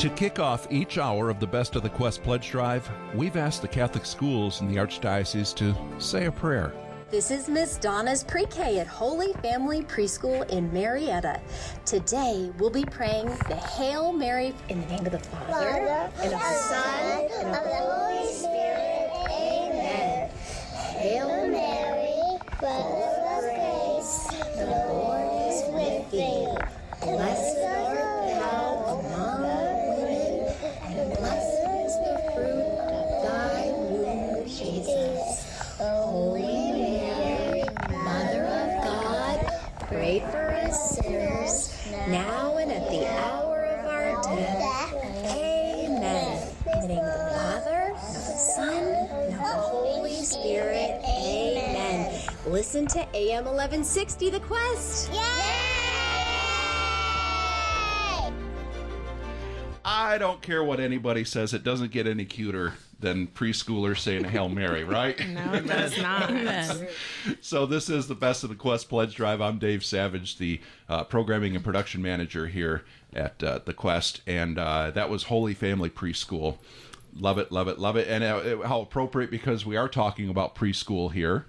To kick off each hour of the Best of the Quest Pledge Drive, we've asked the Catholic schools in the Archdiocese to say a prayer. This is Miss Donna's pre K at Holy Family Preschool in Marietta. Today we'll be praying the Hail Mary in the name of the Father, Father and of the Son, and of the Holy Listen to AM 1160, The Quest. I don't care what anybody says, it doesn't get any cuter than preschoolers saying Hail Mary, right? No, it does not. So this is the Best of the Quest Pledge Drive. I'm Dave Savage, the uh, programming and production manager here at uh, the Quest, and uh, that was Holy Family Preschool. Love it, love it, love it, and uh, how appropriate because we are talking about preschool here.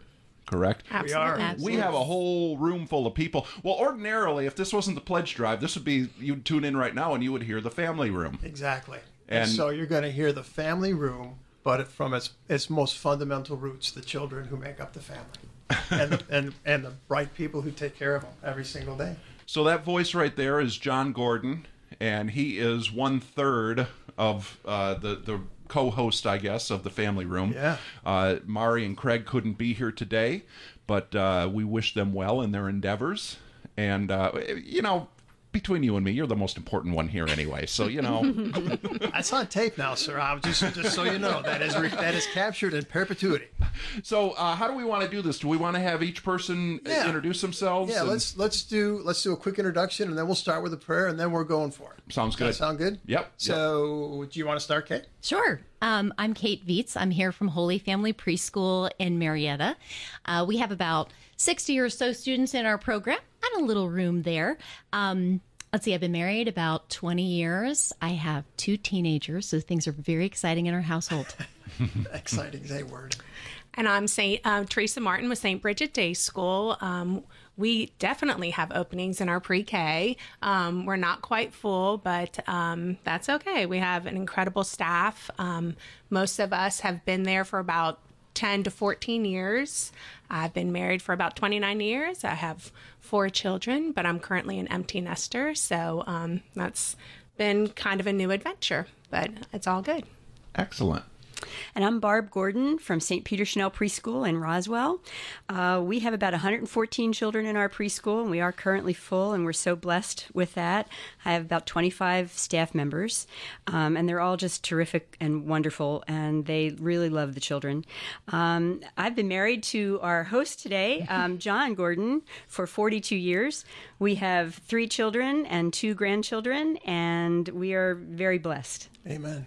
Correct. Absolutely. We have a whole room full of people. Well, ordinarily, if this wasn't the pledge drive, this would be you'd tune in right now and you would hear the family room. Exactly. And, And- so you're going to hear the family room, but from its its most fundamental roots, the children who make up the family, and the, and and the bright people who take care of them every single day. So that voice right there is John Gordon, and he is one third of uh, the the co-host, I guess, of the family room. Yeah. Uh, Mari and Craig couldn't be here today, but uh, we wish them well in their endeavors. And uh, you know, between you and me, you're the most important one here anyway. So you know, That's on tape now, sir. I'm just just so you know that is that is captured in perpetuity. so uh, how do we want to do this? Do we want to have each person uh, Yeah. introduce themselves? Yeah, and- let's let's do let's do a quick introduction, and then we'll start with a prayer, and then we're going for it. Sounds Does good. that sound good? Yep, yep. So, do you want to start, Kate? Sure. Um, I'm Kate Viets. I'm here from Holy Family Preschool in Marietta. Uh, we have about 60 or so students in our program and a little room there. Um, let's see, I've been married about 20 years. I have two teenagers, so things are very exciting in our household. Exciting is a word. And I'm Saint um, Theresa Martin with St. Brigid Day School. Um, we definitely have openings in our pre-K. Um, we're not quite full, but um, that's okay. We have an incredible staff. Um, most of us have been there for about 10 to 14 years. I've been married for about 29 years. I have four children, but I'm currently an empty nester. So um, that's been kind of a new adventure, but it's all good. Excellent. And I'm Barb Gordon from St. Peter Chanel Preschool in Roswell. Uh, we have about 114 children in our preschool, and we are currently full, and we're so blessed with that. I have about 25 staff members, um, and they're all just terrific and wonderful, and they really love the children. Um, I've been married to our host today, um, John Gordon, for 42 years. We have three children and two grandchildren, and we are very blessed. Amen.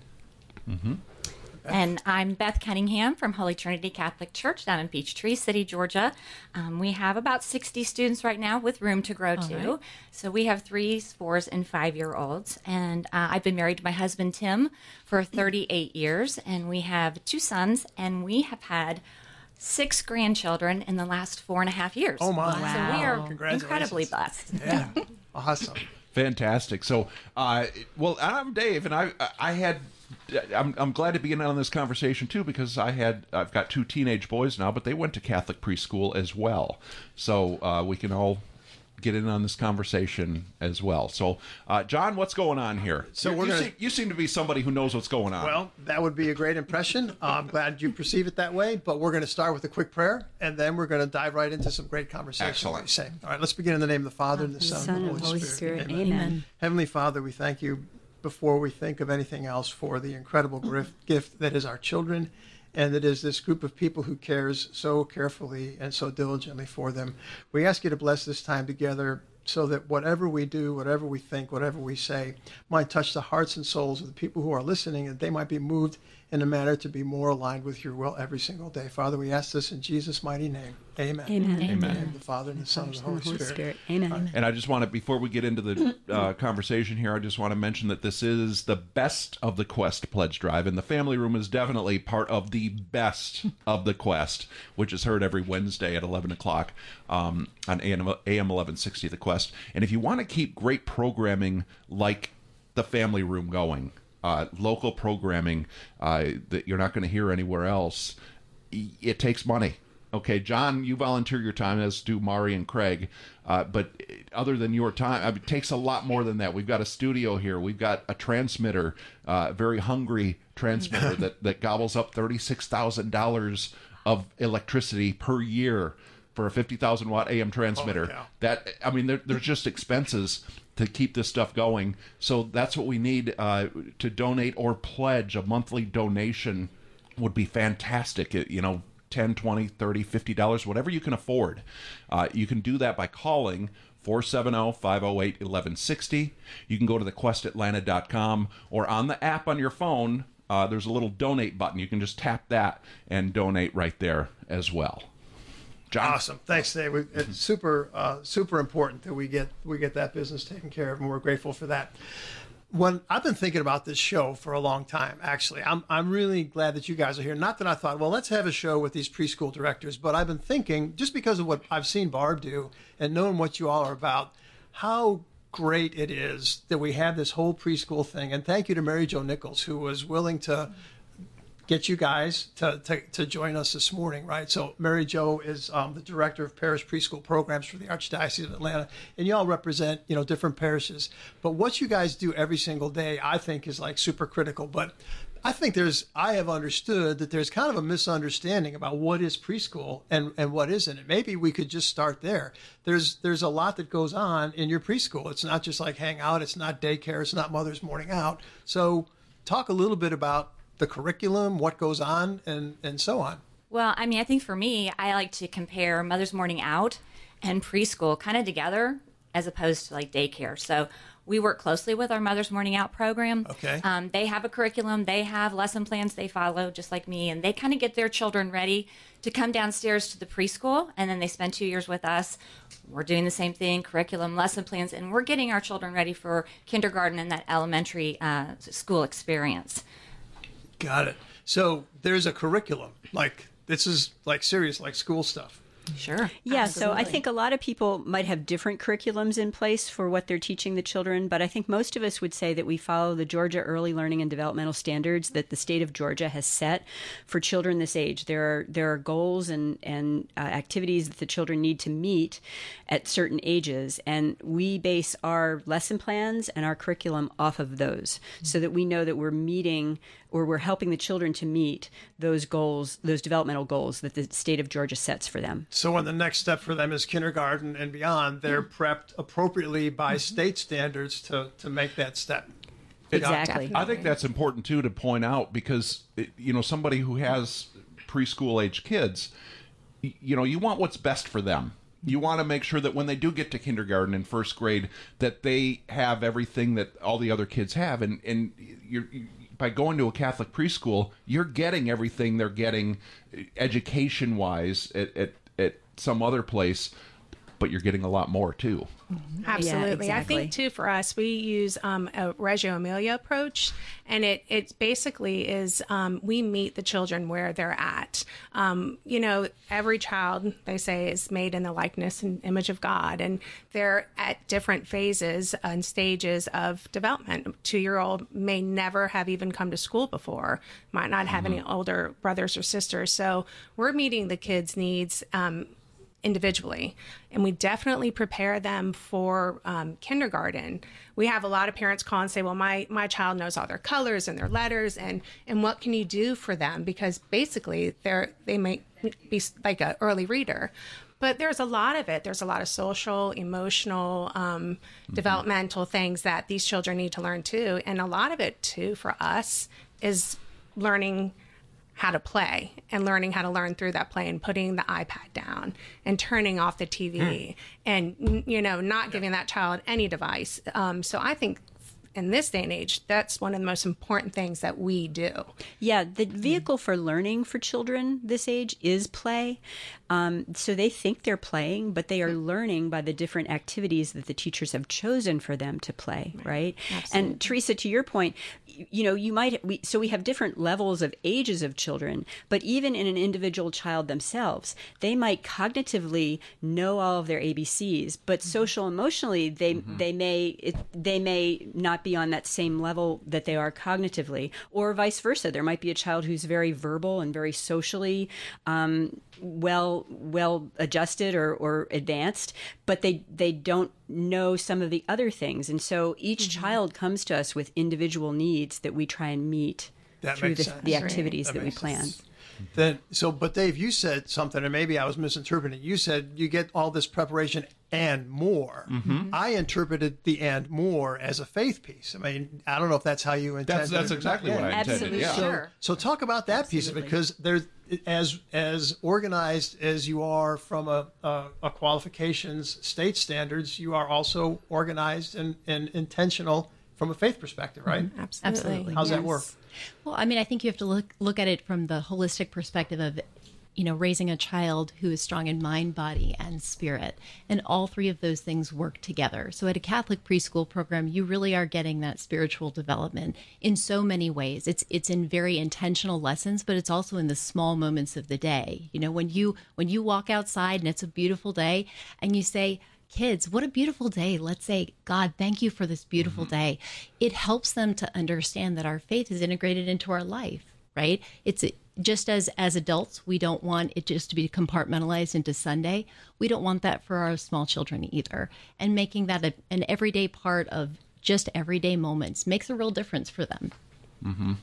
And I'm Beth Cunningham from Holy Trinity Catholic Church down in Peachtree City, Georgia. Um, we have about 60 students right now with room to grow to. So we have threes, fours, and five year olds. And uh, I've been married to my husband, Tim, for 38 years. And we have two sons, and we have had six grandchildren in the last four and a half years. Oh, my. So we are incredibly blessed. Yeah. awesome. Fantastic. So, uh, well, I'm Dave, and I, I had, I'm, I'm glad to be in on this conversation too because I had, I've got two teenage boys now, but they went to Catholic preschool as well, so uh, we can all get in on this conversation as well. So, uh, John, what's going on here? So You- we're you, gonna- seem, you seem to be somebody who knows what's going on. Well, that would be a great impression. Uh, I'm glad you perceive it that way. But we're going to start with a quick prayer, and then we're going to dive right into some great conversation. Excellent. what say. All right, let's begin in the name of the Father and the Son, Son and and the Holy Spirit. Spirit. Amen. Heavenly Father, we thank you before we think of anything else for the incredible gift, gift that is our children and it is this group of people who cares so carefully and so diligently for them. We ask you to bless this time together so that whatever we do, whatever we think, whatever we say might touch the hearts and souls of the people who are listening and they might be moved in a manner to be more aligned with your will every single day. Father, we ask this in Jesus' mighty name. Amen. Amen. In the name of the Father and the Son and the Holy Holy Spirit. Spirit. Amen. And I just want to, before we get into the uh, conversation here, I just want to mention that this is the best of the Quest Pledge Drive, and the family room is definitely part of the best of the Quest, which is heard every Wednesday at 11 o'clock um, on AM, AM 1160 The Quest. And if you want to keep great programming like the family room going, uh, local programming uh, that you're not going to hear anywhere else, it takes money. Okay, John, you volunteer your time, as do Mari and Craig. Uh, but other than your time, I mean, it takes a lot more than that. We've got a studio here. We've got a transmitter, uh, very hungry transmitter that, that gobbles up thirty-six thousand dollars of electricity per year for a fifty thousand watt AM transmitter. cow. that I mean, there, there's just expenses to keep this stuff going. So that's what we need uh, to donate or pledge. A monthly donation would be fantastic. You know, 10 20 30 50 dollars whatever you can afford uh, you can do that by calling 470-508-1160 you can go to thequestatlanta.com or on the app on your phone uh, there's a little donate button you can just tap that and donate right there as well john Awesome. Thanks, Dave. It's super, uh, super important that we get we get that business taken care of, and we're grateful for that. When I've been thinking about this show for a long time, actually, I'm I'm really glad that you guys are here. Not that I thought, well, let's have a show with these preschool directors, but I've been thinking just because of what I've seen Barb do and knowing what you all are about, how great it is that we have this whole preschool thing. And thank you to Mary Jo Nichols, who was willing to get you guys to, to, to join us this morning, right? So Mary Jo is um, the director of parish preschool programs for the Archdiocese of Atlanta, and y'all represent you know different parishes. But what you guys do every single day, I think, is like super critical. But I think there's I have understood that there's kind of a misunderstanding about what is preschool and, and what isn't. And maybe we could just start there. There's there's a lot that goes on in your preschool. It's not just like hang out. It's not daycare. It's not mother's morning out. So talk a little bit about the curriculum, what goes on, and and so on. Well, I mean, I think for me, I like to compare Mother's Morning Out and preschool kind of together as opposed to like daycare. So we work closely with our Mother's Morning Out program. Okay. Um, they have a curriculum, they have lesson plans they follow, just like me, and they kind of get their children ready to come downstairs to the preschool, and then they spend two years with us. We're doing the same thing curriculum, lesson plans, and we're getting our children ready for kindergarten and that elementary uh, school experience. Got it. So there's a curriculum. Like this is like serious, like school stuff. Sure. Yeah, so I think a lot of people might have different curriculums in place for what they're teaching the children, but I think most of us would say that we follow the Georgia Early Learning and Developmental Standards that the state of Georgia has set for children this age. There are there are goals and and uh, activities that the children need to meet at certain ages, and we base our lesson plans and our curriculum off of those, so that we know that we're meeting or we're helping the children to meet those goals, those developmental goals that the state of Georgia sets for them. So when the next step for them is kindergarten and beyond, they're mm. prepped appropriately by mm-hmm. state standards to to make that step. Exactly. I think that's important too to point out because it- you know somebody who has preschool age kids, you know, you want what's best for them. You want to make sure that when they do get to kindergarten and first grade, that they have everything that all the other kids have, and and you're. You, by going to a Catholic preschool, you're getting everything they're getting eh, education wise at, at, at some other place, but you're getting a lot more too. Absolutely. I exactly. think too for us, we use um, a Reggio Emilia approach, and it it basically is um, we meet the children where they're at. Um, you know, every child they say is made in the likeness and image of God, and they're at different phases and stages of development. Two year old may never have even come to school before, might not have any older brothers or sisters. So we're meeting the kids' needs. Individually. And we definitely prepare them for um, kindergarten. We have a lot of parents call and say, well, my, my child knows all their colors and their letters and, and what can you do for them? Because basically they're, they might be like an early reader. But there's a lot of it. There's a lot of social, emotional, um, developmental things that these children need to learn too. And a lot of it too for us is learning how to play and learning how to learn through that play and putting the iPad down and turning off the TV and you know not giving that child any device. Um, so I think in this day and age, that's one of the most important things that we do. Yeah, the vehicle for learning for children this age is play. Um, so they think they're playing, but they are learning by the different activities that the teachers have chosen for them to play, right? And Theresa, to your point, you know, you might we so we have different levels of ages of children, but even in an individual child themselves, they might cognitively know all of their ABCs, but social emotionally, they they may it, they may not be on that same level that they are cognitively, or vice versa. There might be a child who's very verbal and very socially um, well well adjusted or, or advanced, but they they don't know some of the other things, and so each mm-hmm. child comes to us with individual needs that we try and meet That through makes the, sense. the Right. activities That that, we plan. sense. Then so, but Dave, you said something, and maybe I was misinterpreting. You said you get all this preparation and more. Mm-hmm. mm-hmm. I interpreted the and more as a faith piece. I mean, I don't know if that's how you intended. That's that's exactly not. what I intended. Absolutely. Yeah. Sure. So talk about that piece of it because there's as as organized as you are from a, a, a qualifications state standards, you are also organized and, and intentional from a faith perspective, right? Mm-hmm. Absolutely. Absolutely. How's that work? Well, I mean, I think you have to look look at it from the holistic perspective of, you know, raising a child who is strong in mind, body, and spirit, and all three of those things work together. So, at a Catholic preschool program, you really are getting that spiritual development in so many ways. It's it's in very intentional lessons, but it's also in the small moments of the day. You know, when you when you walk outside and it's a beautiful day, and you say kids, what a beautiful day. Let's say, God, thank you for this beautiful mm-hmm. day. It helps them to understand that our faith is integrated into our life, right? It's just as as adults, we don't want it just to be compartmentalized into Sunday. We don't want that for our small children either. And making that a, an everyday part of just everyday moments makes a real difference for them.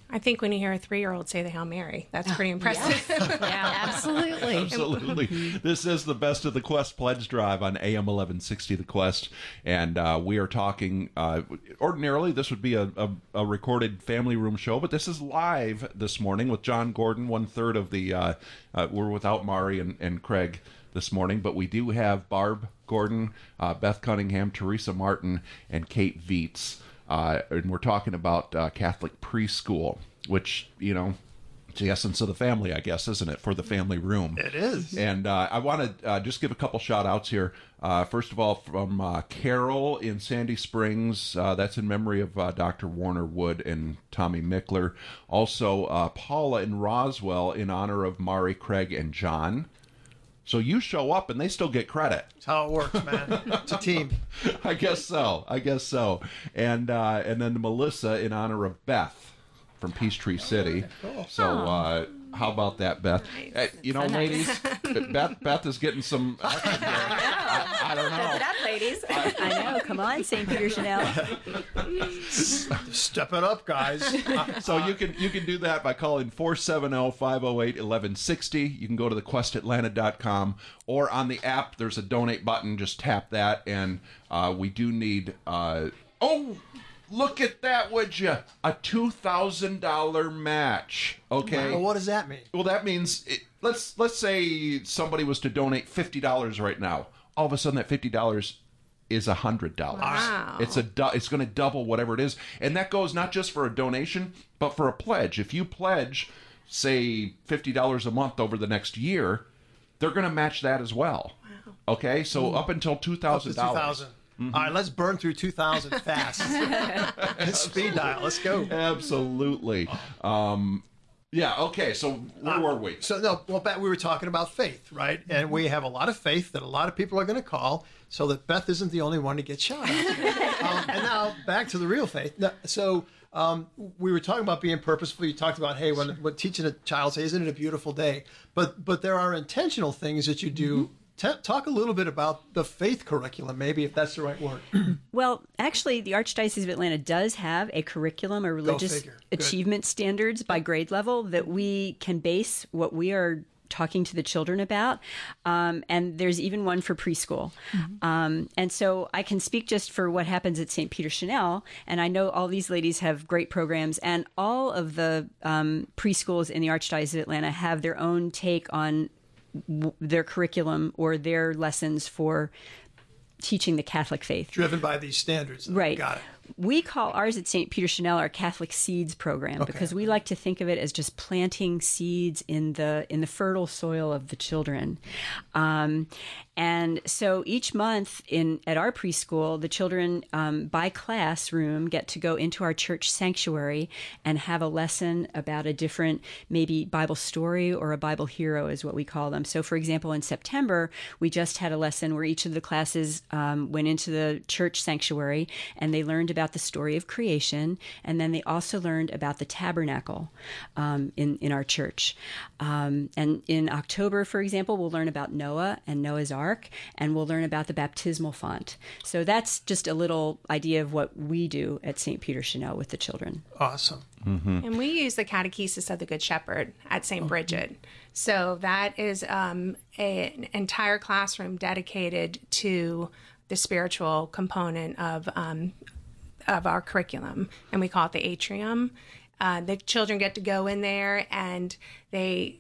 I think when you hear a three year old say the Hail Mary, that's pretty impressive. Yeah, absolutely. Absolutely. this is the best of the Quest Pledge Drive on AM 1160 The Quest. And uh, we are talking, uh, ordinarily, this would be a, a, a recorded family room show, but this is live this morning with John Gordon, one third of the, uh, uh, we're without Mari and, and Craig this morning, but we do have Barb Gordon, uh, Beth Cunningham, Theresa Martin, and Kate Viets. Uh, and we're talking about uh, Catholic preschool, which, you know, it's the essence of the family, I guess, isn't it? For the family room. It is. And uh, I want to uh, just give a couple shout outs here. Uh, first of all, from uh, Carol in Sandy Springs. Uh, that's in memory of uh, Dr. Warner Wood and Tommy Mickler. Also, uh, Paula in Roswell in honor of Mari, Craig, and John. So you show up and they still get credit. That's how it works, man. it's a team. I guess so. I guess so. And uh, and then Melissa in honor of Beth from Peachtree City. So uh, how about that, Beth? Uh, you know, ladies, Beth Beth is getting some. I, I don't know. That, ladies. I know. Come on, St. Peter Chanel. Step it up, guys. Uh, So you can you can do that by calling oh, 470-508-1160. You can go to thequestatlanta.com or on the app there's a donate button. Just tap that and uh, we do need uh, oh look at that would you a $2000 match. Okay. well, what does that mean? Well, that means it, let's let's say somebody was to donate fifty dollars right now. All of a sudden, that fifty dollars is a hundred dollars. Wow. It's a du- it's going to double whatever it is, and that goes not just for a donation, but for a pledge. If you pledge, say fifty dollars a month over the next year, they're going to match that as well. Wow. Okay, so up until two thousand Up to thousand dollars. 2000. All right, let's burn through 2000 fast. Speed dial. Let's go. Absolutely. Um, yeah. Okay. So where were we? So no, well, back we were talking about faith, right? And we have a lot of faith that a lot of people are going to call, so that Beth isn't the only one to get shot um, and now back to the real faith. No, So um, we were talking about being purposeful. You talked about hey, when, when teaching a child, say, "Isn't it a beautiful day?" But but there are intentional things that you do. T- talk a little bit about the faith curriculum, maybe if that's the right word. Well, actually, the Archdiocese of Atlanta does have a curriculum or religious figure. Good. achievement standards by grade level that we can base what we are talking to the children about. Um, and there's even one for preschool. Um, and so I can speak just for what happens at St. Peter Chanel. And I know all these ladies have great programs, and all of the um, preschools in the Archdiocese of Atlanta have their own take on w- their curriculum or their lessons for teaching the Catholic faith. Driven by these standards. Right. Got it. we call ours at St. Peter Chanel our Catholic Seeds program because we like to think of it as just planting seeds in the in the fertile soil of the children. Um, and so each month in at our preschool, the children um, by classroom get to go into our church sanctuary and have a lesson about a different maybe Bible story or a Bible hero is what we call them. So, for example, in September we just had a lesson where each of the classes um, went into the church sanctuary and they learned about the story of creation, and then they also learned about the tabernacle um, in in our church. Um, and in October, for example, we'll learn about Noah and Noah's Ark, and we'll learn about the baptismal font. So that's just a little idea of what we do at St. Peter Chanel with the children. Awesome. And we use the Catechesis of the Good Shepherd at St. Brigid. So that is um, a, an entire classroom dedicated to the spiritual component of um, of our curriculum, and we call it the atrium. Uh, the children get to go in there, and they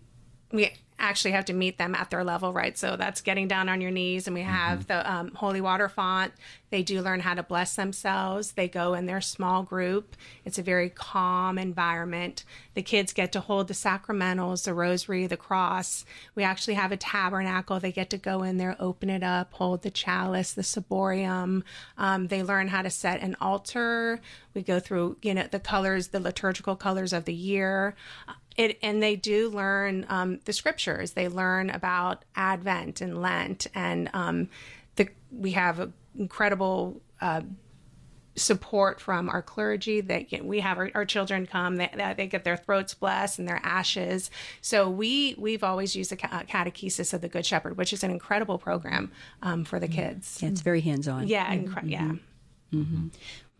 we actually have to meet them at their level, right? So that's getting down on your knees, and we have the um, holy water font. They do learn how to bless themselves. They go in their small group. It's a very calm environment. The kids get to hold the sacramentals, the rosary, the cross. We actually have a tabernacle. They get to go in there, open it up, hold the chalice, the ciborium. Um, they learn how to set an altar. We go through, you know, the colors, the liturgical colors of the year it and they do learn um, the scriptures. They learn about Advent and Lent, and um, the we have incredible. Uh, support from our clergy that we have our, our children come they, they get their throats blessed and their ashes so we we've always used the catechesis of the good shepherd which is an incredible program um, for the kids Yeah, it's very hands on. yeah incre- yeah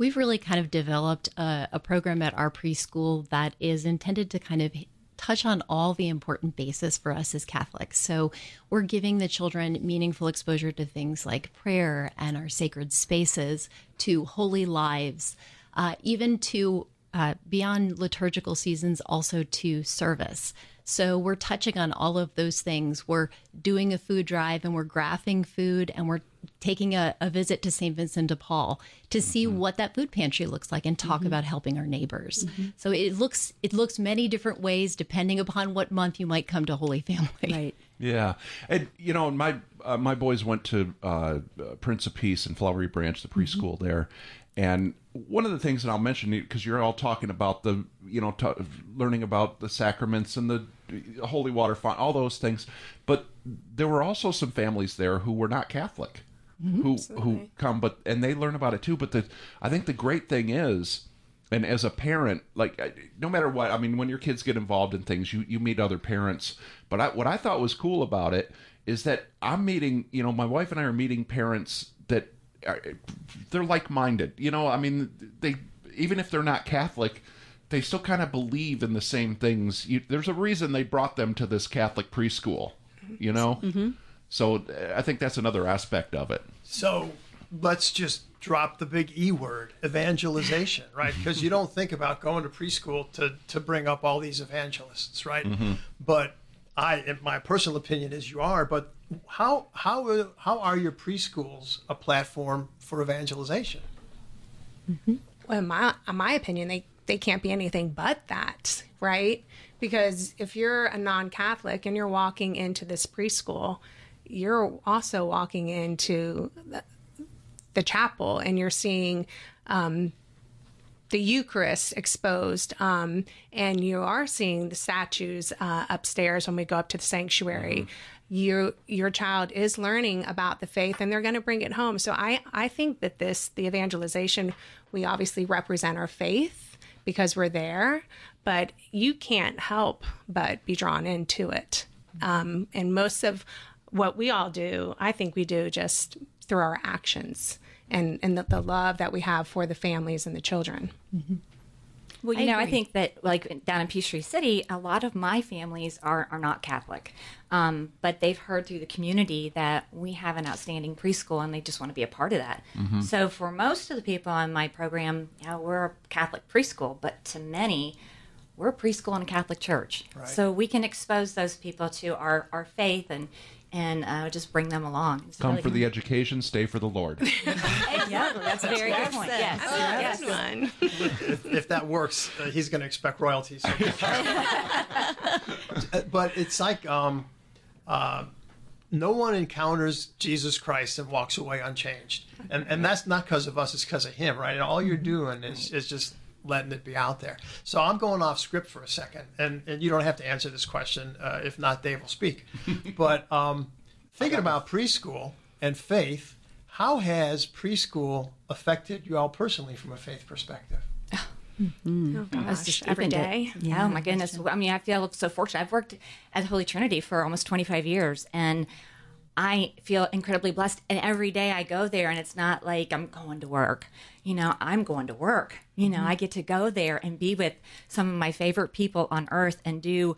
We've really kind of developed a, a program at our preschool that is intended to kind of touch on all the important bases for us as Catholics. So we're giving the children meaningful exposure to things like prayer and our sacred spaces, to holy lives, uh, even to uh, beyond liturgical seasons, also to service. So we're touching on all of those things. We're doing a food drive and we're graphing food and we're taking a, a visit to St. Vincent de Paul to see what that food pantry looks like and talk about helping our neighbors. So it looks it looks many different ways depending upon what month you might come to Holy Family. Right. Yeah, and you know, my uh, my boys went to uh, uh, Prince of Peace and Flowery Branch, the preschool there, and one of the things that I'll mention because you're all talking about the you know t- learning about the sacraments and the holy water font, all those things, but there were also some families there who were not Catholic, mm-hmm. who who come, but and they learn about it too. But the I think the great thing is and as a parent like no matter what i mean when your kids get involved in things you you meet other parents. But I, what i thought was cool about it is that i'm meeting you know my wife and i are meeting parents that are, they're like-minded. You know i mean they even if they're not catholic they still kind of believe in the same things you, there's a reason they brought them to this catholic preschool you know mm-hmm. so uh, i think that's another aspect of it So let's just drop the big E word, evangelization, right? Because you don't think about going to preschool to, to bring up all these evangelists, right? Mm-hmm. But I, in my personal opinion is you are. But how how how are your preschools a platform for evangelization? Mm-hmm. well, in my in my opinion, they they can't be anything but that, right? Because if you're a non-Catholic and you're walking into this preschool, you're also walking into the, the chapel and you're seeing um, the Eucharist exposed, um, and you are seeing the statues uh, upstairs when we go up to the sanctuary. Your your child is learning about the faith, and they're going to bring it home. So I I think that this the evangelization we obviously represent our faith because we're there, but you can't help but be drawn into it. Um, and most of what we all do, I think we do just through our actions and, and the, the love that we have for the families and the children. Well, you I know, I think that like down in Peachtree City, a lot of my families are are not Catholic, um, but they've heard through the community that we have an outstanding preschool, and they just want to be a part of that. So for most of the people on my program, yeah, we're a Catholic preschool, but to many, we're a preschool in a Catholic church. So we can expose those people to our our faith and and uh, just bring them along. It's Come really for the education, stay for the Lord. Exactly. That's a very good point. Yes. yes. That's one. if, if that works, uh, he's going to expect royalties. Uh, but it's like um, uh, no one encounters Jesus Christ and walks away unchanged, and and that's not because of us; it's because of Him, right? And all you're doing is is just letting it be out there. So I'm going off script for a second, and and you don't have to answer this question. Uh, if not, Dave will speak. but um, thinking about preschool and faith, how has preschool affected you all personally from a faith perspective? Oh, gosh, just every deep into day. it. oh my goodness. I mean, I feel so fortunate. I've worked at Holy Trinity for almost 25 years and I feel incredibly blessed. And every day I go there and it's not like I'm going to work. You know, I'm going to work. You know, I get to go there and be with some of my favorite people on earth and do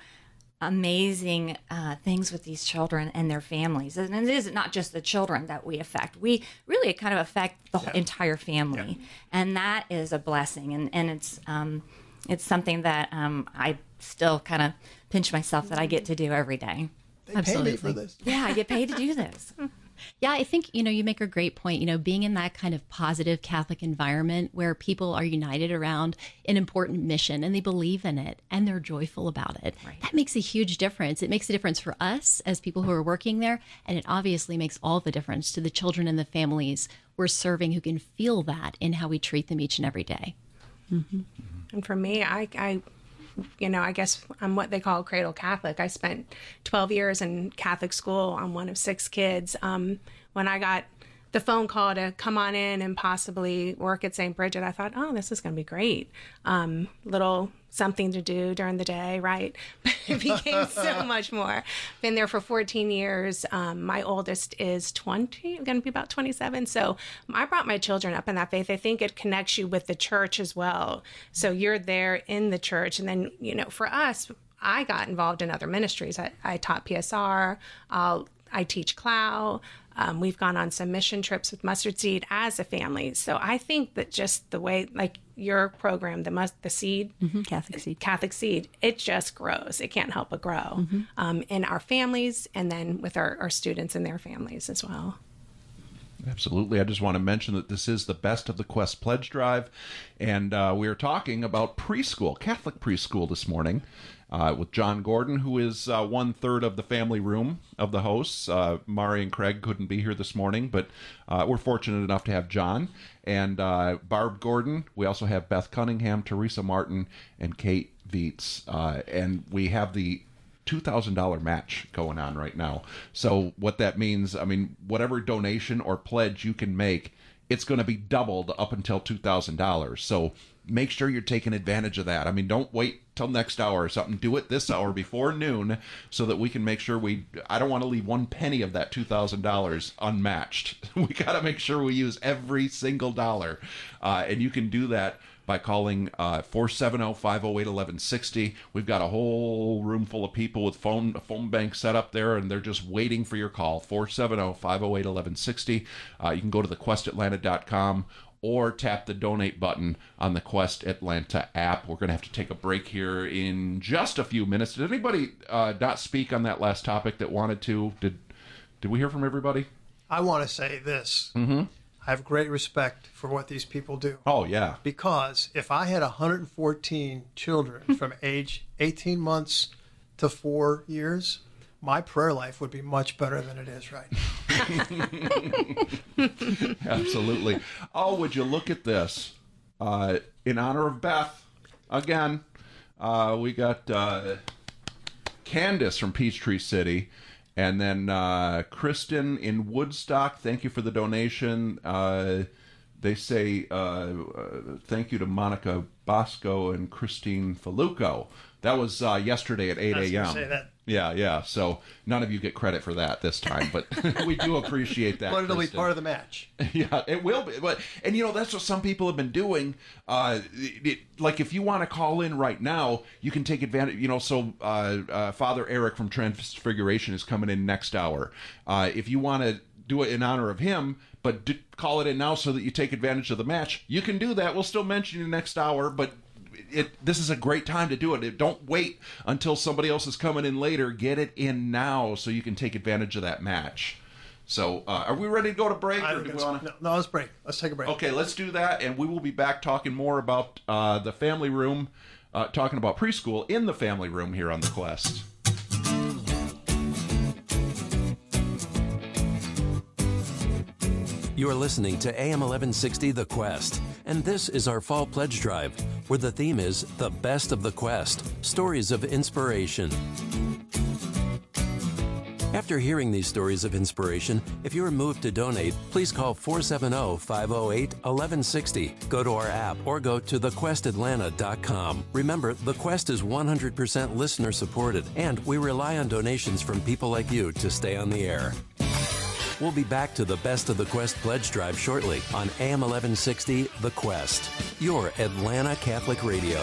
amazing uh, things with these children and their families. And it is not just the children that we affect. We really kind of affect the whole entire family, and that is a blessing. And and it's um, it's something that um, I still kind of pinch myself that I get to do every day. They pay me for this. Yeah, I get paid to do this. Yeah, I think, you know, you make a great point. You know, being in that kind of positive Catholic environment where people are united around an important mission and they believe in it and they're joyful about it, that makes a huge difference. It makes a difference for us as people who are working there. And it obviously makes all the difference to the children and the families we're serving who can feel that in how we treat them each and every day. Mm-hmm. And for me, I, I, you know, I guess I'm what they call cradle Catholic. I spent 12 years in Catholic school. I'm one of six kids. Um, when I got the phone call to come on in and possibly work at St. Brigid, I thought, oh, this is going to be great. Um, little something to do during the day, right? But it became so much more. Been there for 14 years. Um, my oldest is 20, going to be about 27. So I brought my children up in that faith. I think it connects you with the church as well. So you're there in the church. And then, you know, for us, I got involved in other ministries. I, I taught PSR. I'll, I teach CLOW. Um, we've gone on some mission trips with Mustard Seed as a family. So I think that just the way, like your program, the must, the seed, Catholic seed. Catholic seed, it just grows. It can't help but grow um, in our families and then with our, our students and their families as well. Absolutely. I just want to mention that this is the Best of the Quest Pledge Drive, and uh, we are talking about preschool, Catholic preschool this morning, uh, with John Gordon, who is uh, one third of the family room of the hosts. Uh, Mari and Craig couldn't be here this morning, but uh, we're fortunate enough to have John and uh, Barb Gordon. We also have Beth Cunningham, Theresa Martin, and Kate Viets, uh, and we have the $2,000 match going on right now. So, what that means, I mean, whatever donation or pledge you can make, it's going to be doubled up until $2,000. So, make sure you're taking advantage of that. I mean, don't wait till next hour or something. Do it this hour before noon so that we can make sure we. I don't want to leave one penny of that $2,000 unmatched. we got to make sure we use every single dollar. Uh, and you can do that by calling uh, 470-508-1160. We've got a whole room full of people with phone a phone bank set up there, and they're just waiting for your call. 470-508-1160. Uh, you can go to thequestatlanta.com or tap the donate button on the Quest Atlanta app. We're going to have to take a break here in just a few minutes. Did anybody uh, not speak on that last topic that wanted to? Did Did we hear from everybody? I want to say this. Mm-hmm. I have great respect for what these people do. Oh yeah, Because if I had 114 children from age 18 months to four years, my prayer life would be much better than it is right now. Absolutely. Oh, would you look at this? Uh, in honor of Beth, again, uh, we got uh, Candace from Peachtree City, and then uh, Kristen in Woodstock. Thank you for the donation. Uh, they say uh, uh, thank you to Monica Bosco and Christine Faluco. That was uh, yesterday at 8 I was gonna a.m. that. Yeah, yeah. So none of you get credit for that this time, but we do appreciate that. But it'll be part of the match. Yeah, it will be. But and you know that's what some people have been doing. Uh, it, it- like if you want to call in right now, you can take advantage. You know, so uh, uh, Father Eric from Transfiguration is coming in next hour. Uh, if you want to do it in honor of him, but do, call it in now so that you take advantage of the match, you can do that. We'll still mention you next hour, but it this is a great time to do it. Don't wait until somebody else is coming in later. Get it in now so you can take advantage of that match. So, uh, are we ready to go to break, or do we want to? no, no, let's break. Let's take a break. Okay, let's do that, and we will be back talking more about uh, the family room, uh, talking about preschool in the family room here on the Quest. You are listening to AM 1160 The Quest, and this is our fall pledge drive, where the theme is The Best of the Quest Stories of Inspiration. After hearing these stories of inspiration, if you are moved to donate, please call 470 508 1160. Go to our app or go to thequestatlanta.com. Remember, The Quest is 100% listener supported, and we rely on donations from people like you to stay on the air. We'll be back to the Best of the Quest pledge drive shortly on AM 1160 The Quest, your Atlanta Catholic Radio.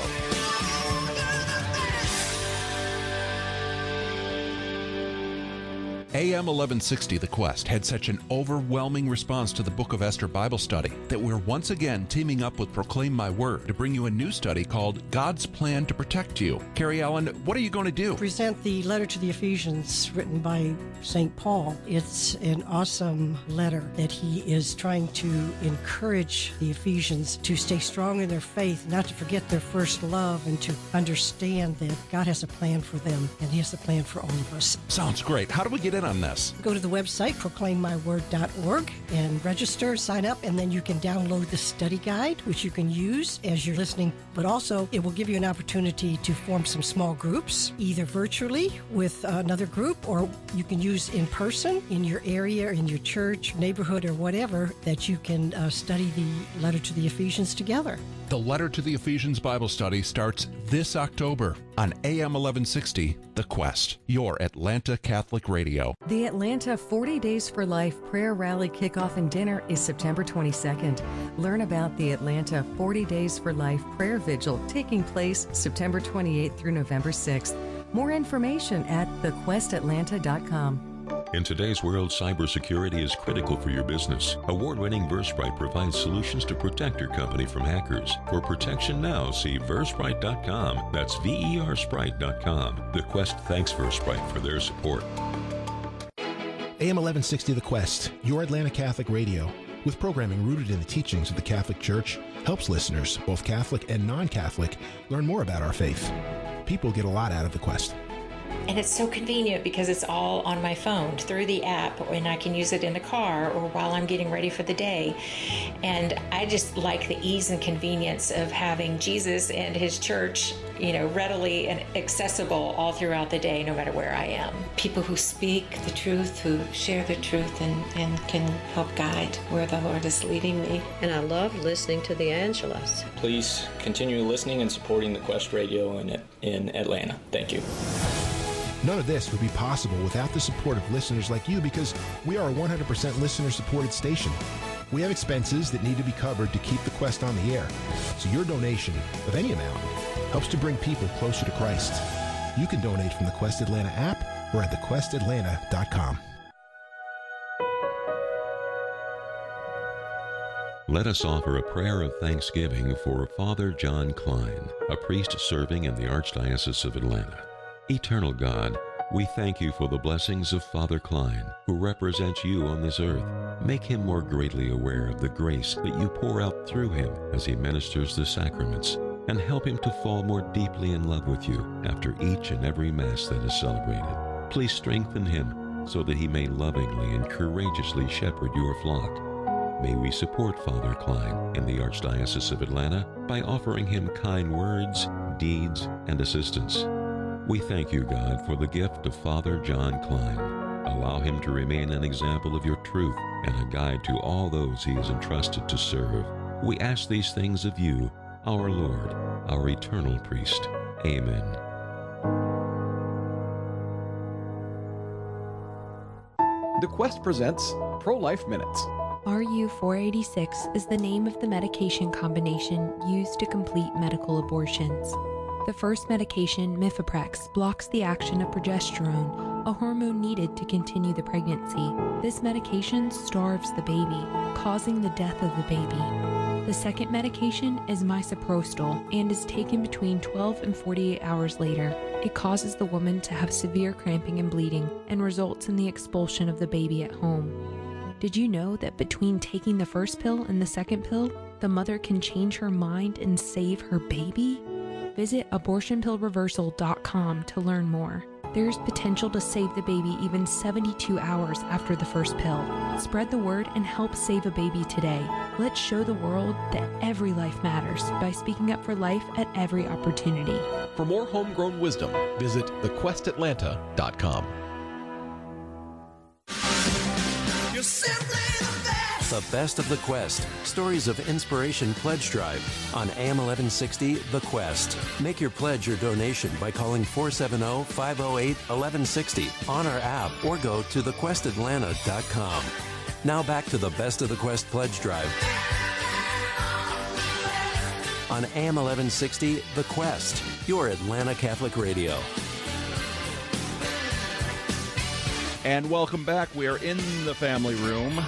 AM 1160 The Quest had such an overwhelming response to the Book of Esther Bible study that we're once again teaming up with Proclaim My Word to bring you a new study called God's Plan to Protect You. Carrie Allen, what are you going to do? present the letter to the Ephesians written by St. Paul. It's an awesome letter that he is trying to encourage the Ephesians to stay strong in their faith, not to forget their first love, and to understand that God has a plan for them and he has a plan for all of us. Sounds great. How do we get in on this? Go to the website, proclaimmyword.org, and register, sign up, and then you can download the study guide, which you can use as you're listening. But also, it will give you an opportunity to form some small groups, either virtually with another group, or you can use in person in your area, in your church, neighborhood, or whatever, that you can uh, study the letter to the Ephesians together. The Letter to the Ephesians Bible study starts this October on AM 1160 The Quest, your Atlanta Catholic Radio. The Atlanta 40 Days for Life Prayer Rally Kickoff and Dinner is September 22nd. Learn about the Atlanta 40 Days for Life Prayer Vigil taking place September 28th through November 6th. More information at thequestatlanta.com. In today's world, cybersecurity is critical for your business. Award winning Versprite provides solutions to protect your company from hackers. For protection now, see Versprite.com. That's V E R Sprite.com. The Quest thanks Versprite for their support. AM 1160 The Quest, your Atlanta Catholic radio, with programming rooted in the teachings of the Catholic Church, helps listeners, both Catholic and non Catholic, learn more about our faith. People get a lot out of the Quest. And it's so convenient because it's all on my phone through the app, and I can use it in the car or while I'm getting ready for the day. And I just like the ease and convenience of having Jesus and his church, you know, readily and accessible all throughout the day, no matter where I am. People who speak the truth, who share the truth, and, and can help guide where the Lord is leading me. And I love listening to the Angelus. Please continue listening and supporting the Quest Radio in, in Atlanta. Thank you. None of this would be possible without the support of listeners like you because we are a 100% listener supported station. We have expenses that need to be covered to keep the quest on the air. So your donation of any amount helps to bring people closer to Christ. You can donate from the Quest Atlanta app or at thequestatlanta.com. Let us offer a prayer of thanksgiving for Father John Klein, a priest serving in the Archdiocese of Atlanta. Eternal God, we thank you for the blessings of Father Klein, who represents you on this earth. Make him more greatly aware of the grace that you pour out through him as he ministers the sacraments, and help him to fall more deeply in love with you after each and every Mass that is celebrated. Please strengthen him so that he may lovingly and courageously shepherd your flock. May we support Father Klein in the Archdiocese of Atlanta by offering him kind words, deeds, and assistance. We thank you, God, for the gift of Father John Klein. Allow him to remain an example of your truth and a guide to all those he is entrusted to serve. We ask these things of you, our Lord, our eternal priest. Amen. The Quest presents Pro Life Minutes. RU486 is the name of the medication combination used to complete medical abortions. The first medication, Mifeprex, blocks the action of progesterone, a hormone needed to continue the pregnancy. This medication starves the baby, causing the death of the baby. The second medication is misoprostol and is taken between 12 and 48 hours later. It causes the woman to have severe cramping and bleeding and results in the expulsion of the baby at home. Did you know that between taking the first pill and the second pill, the mother can change her mind and save her baby? Visit abortionpillreversal.com to learn more. There's potential to save the baby even 72 hours after the first pill. Spread the word and help save a baby today. Let's show the world that every life matters by speaking up for life at every opportunity. For more homegrown wisdom, visit thequestatlanta.com. The best of the Quest. Stories of Inspiration Pledge Drive on AM 1160 The Quest. Make your pledge or donation by calling 470 508 1160 on our app or go to thequestatlanta.com. Now back to the best of the Quest Pledge Drive on AM 1160 The Quest, your Atlanta Catholic Radio. And welcome back. We are in the family room.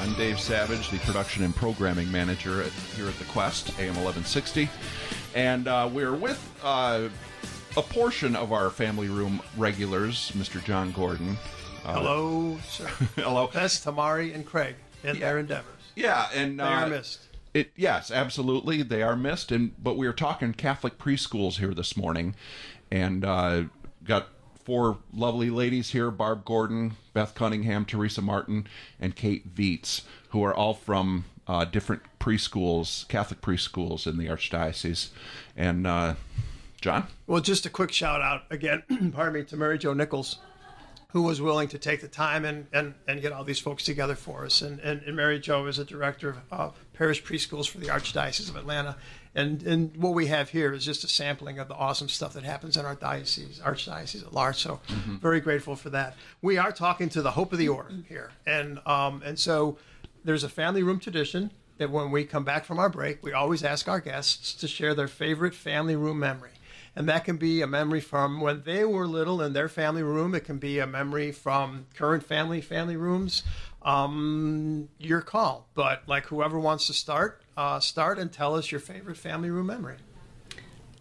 I'm Dave Savage, the production and programming manager at, here at the Quest, AM 1160. And uh, we're with uh, a portion of our family room regulars, Mr. John Gordon. Uh, Hello, sir. Hello. That's Tamari and Craig in their endeavors. Yeah, and They are uh, missed. It yes, absolutely, they are missed. And but we are talking Catholic preschools here this morning, and uh, got four lovely ladies here: Barb Gordon, Beth Cunningham, Theresa Martin, and Kate Viets, who are all from uh, different preschools, Catholic preschools in the archdiocese. And uh, John, Well, just a quick shout out again, pardon me, to Mary Jo Nichols, who was willing to take the time and, and, and get all these folks together for us. And, and, and Mary Jo is a director of uh, parish preschools for the Archdiocese of Atlanta. And, and what we have here is just a sampling of the awesome stuff that happens in our diocese, archdiocese at large. So, very grateful for that. We are talking to the hope of the order here, and um, and so there's a family room tradition that when we come back from our break, we always ask our guests to share their favorite family room memory. And that can be a memory from when they were little in their family room. It can be a memory from current family family rooms. Um, your call. But like whoever wants to start, uh, start and tell us your favorite family room memory.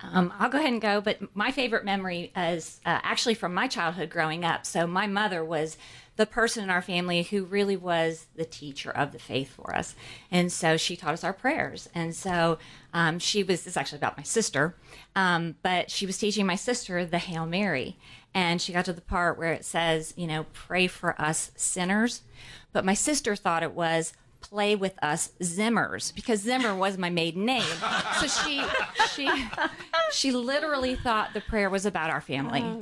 Um, I'll go ahead and go, but my favorite memory is uh, actually from my childhood growing up. So, my mother was the person in our family who really was the teacher of the faith for us. And so, she taught us our prayers. And so, um, she was, it's actually about my sister, um, but she was teaching my sister the Hail Mary. And she got to the part where it says, you know, pray for us sinners. But my sister thought it was, play with us Zimmers because Zimmer was my maiden name. So she she she literally thought the prayer was about our family. Oh,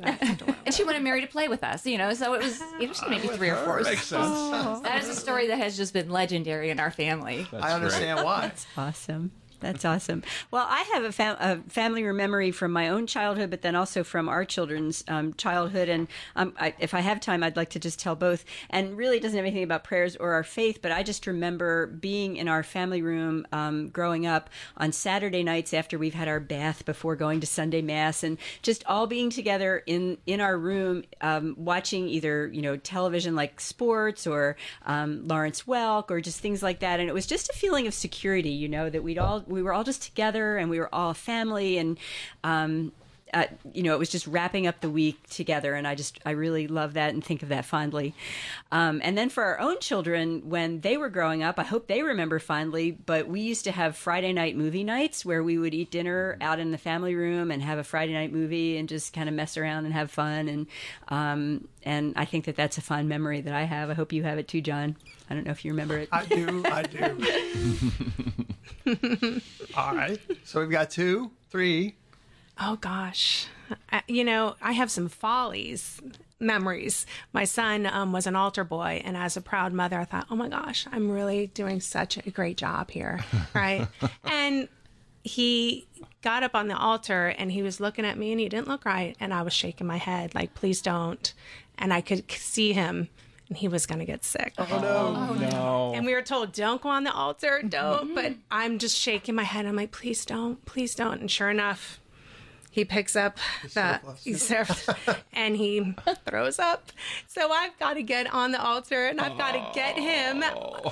and she wanted Mary to play with us, you know. So it was it was maybe three or four. Makes sense. That is a story that has just been legendary in our family. I understand why. That's awesome. That's awesome. Well, I have a, fam- a family memory from my own childhood, but then also from our children's um, childhood. And um, I, if I have time, I'd like to just tell both. And really, it doesn't have anything about prayers or our faith, but I just remember being in our family room um, growing up on Saturday nights after we've had our bath before going to Sunday Mass, and just all being together in in our room, um, watching either you know television like sports or um, Lawrence Welk or just things like that. And it was just a feeling of security, you know, that we'd all we were all just together and we were all family and. Um, uh, you know, it was just wrapping up the week together, and I just I really love that and think of that fondly. Um, and then for our own children, when they were growing up, I hope they remember fondly. But we used to have Friday night movie nights where we would eat dinner out in the family room and have a Friday night movie and just kind of mess around and have fun. And um, and I think that that's a fond memory that I have. I hope you have it too, John. I don't know if you remember it. I do. I do. All right. So we've got two, three. Oh gosh, I, you know I have some follies memories. My son um, was an altar boy, and as a proud mother, I thought, oh my gosh, I'm really doing such a great job here, right? and he got up on the altar and he was looking at me and he didn't look right, and I was shaking my head like, please don't, and I could see him. And he was going to get sick. Oh, no. oh, no. And we were told, don't go on the altar, don't. But I'm just shaking my head. I'm like, please don't, please don't. And sure enough, he picks up the he's surplice, and he throws up. So I've got to get on the altar and I've got to get him,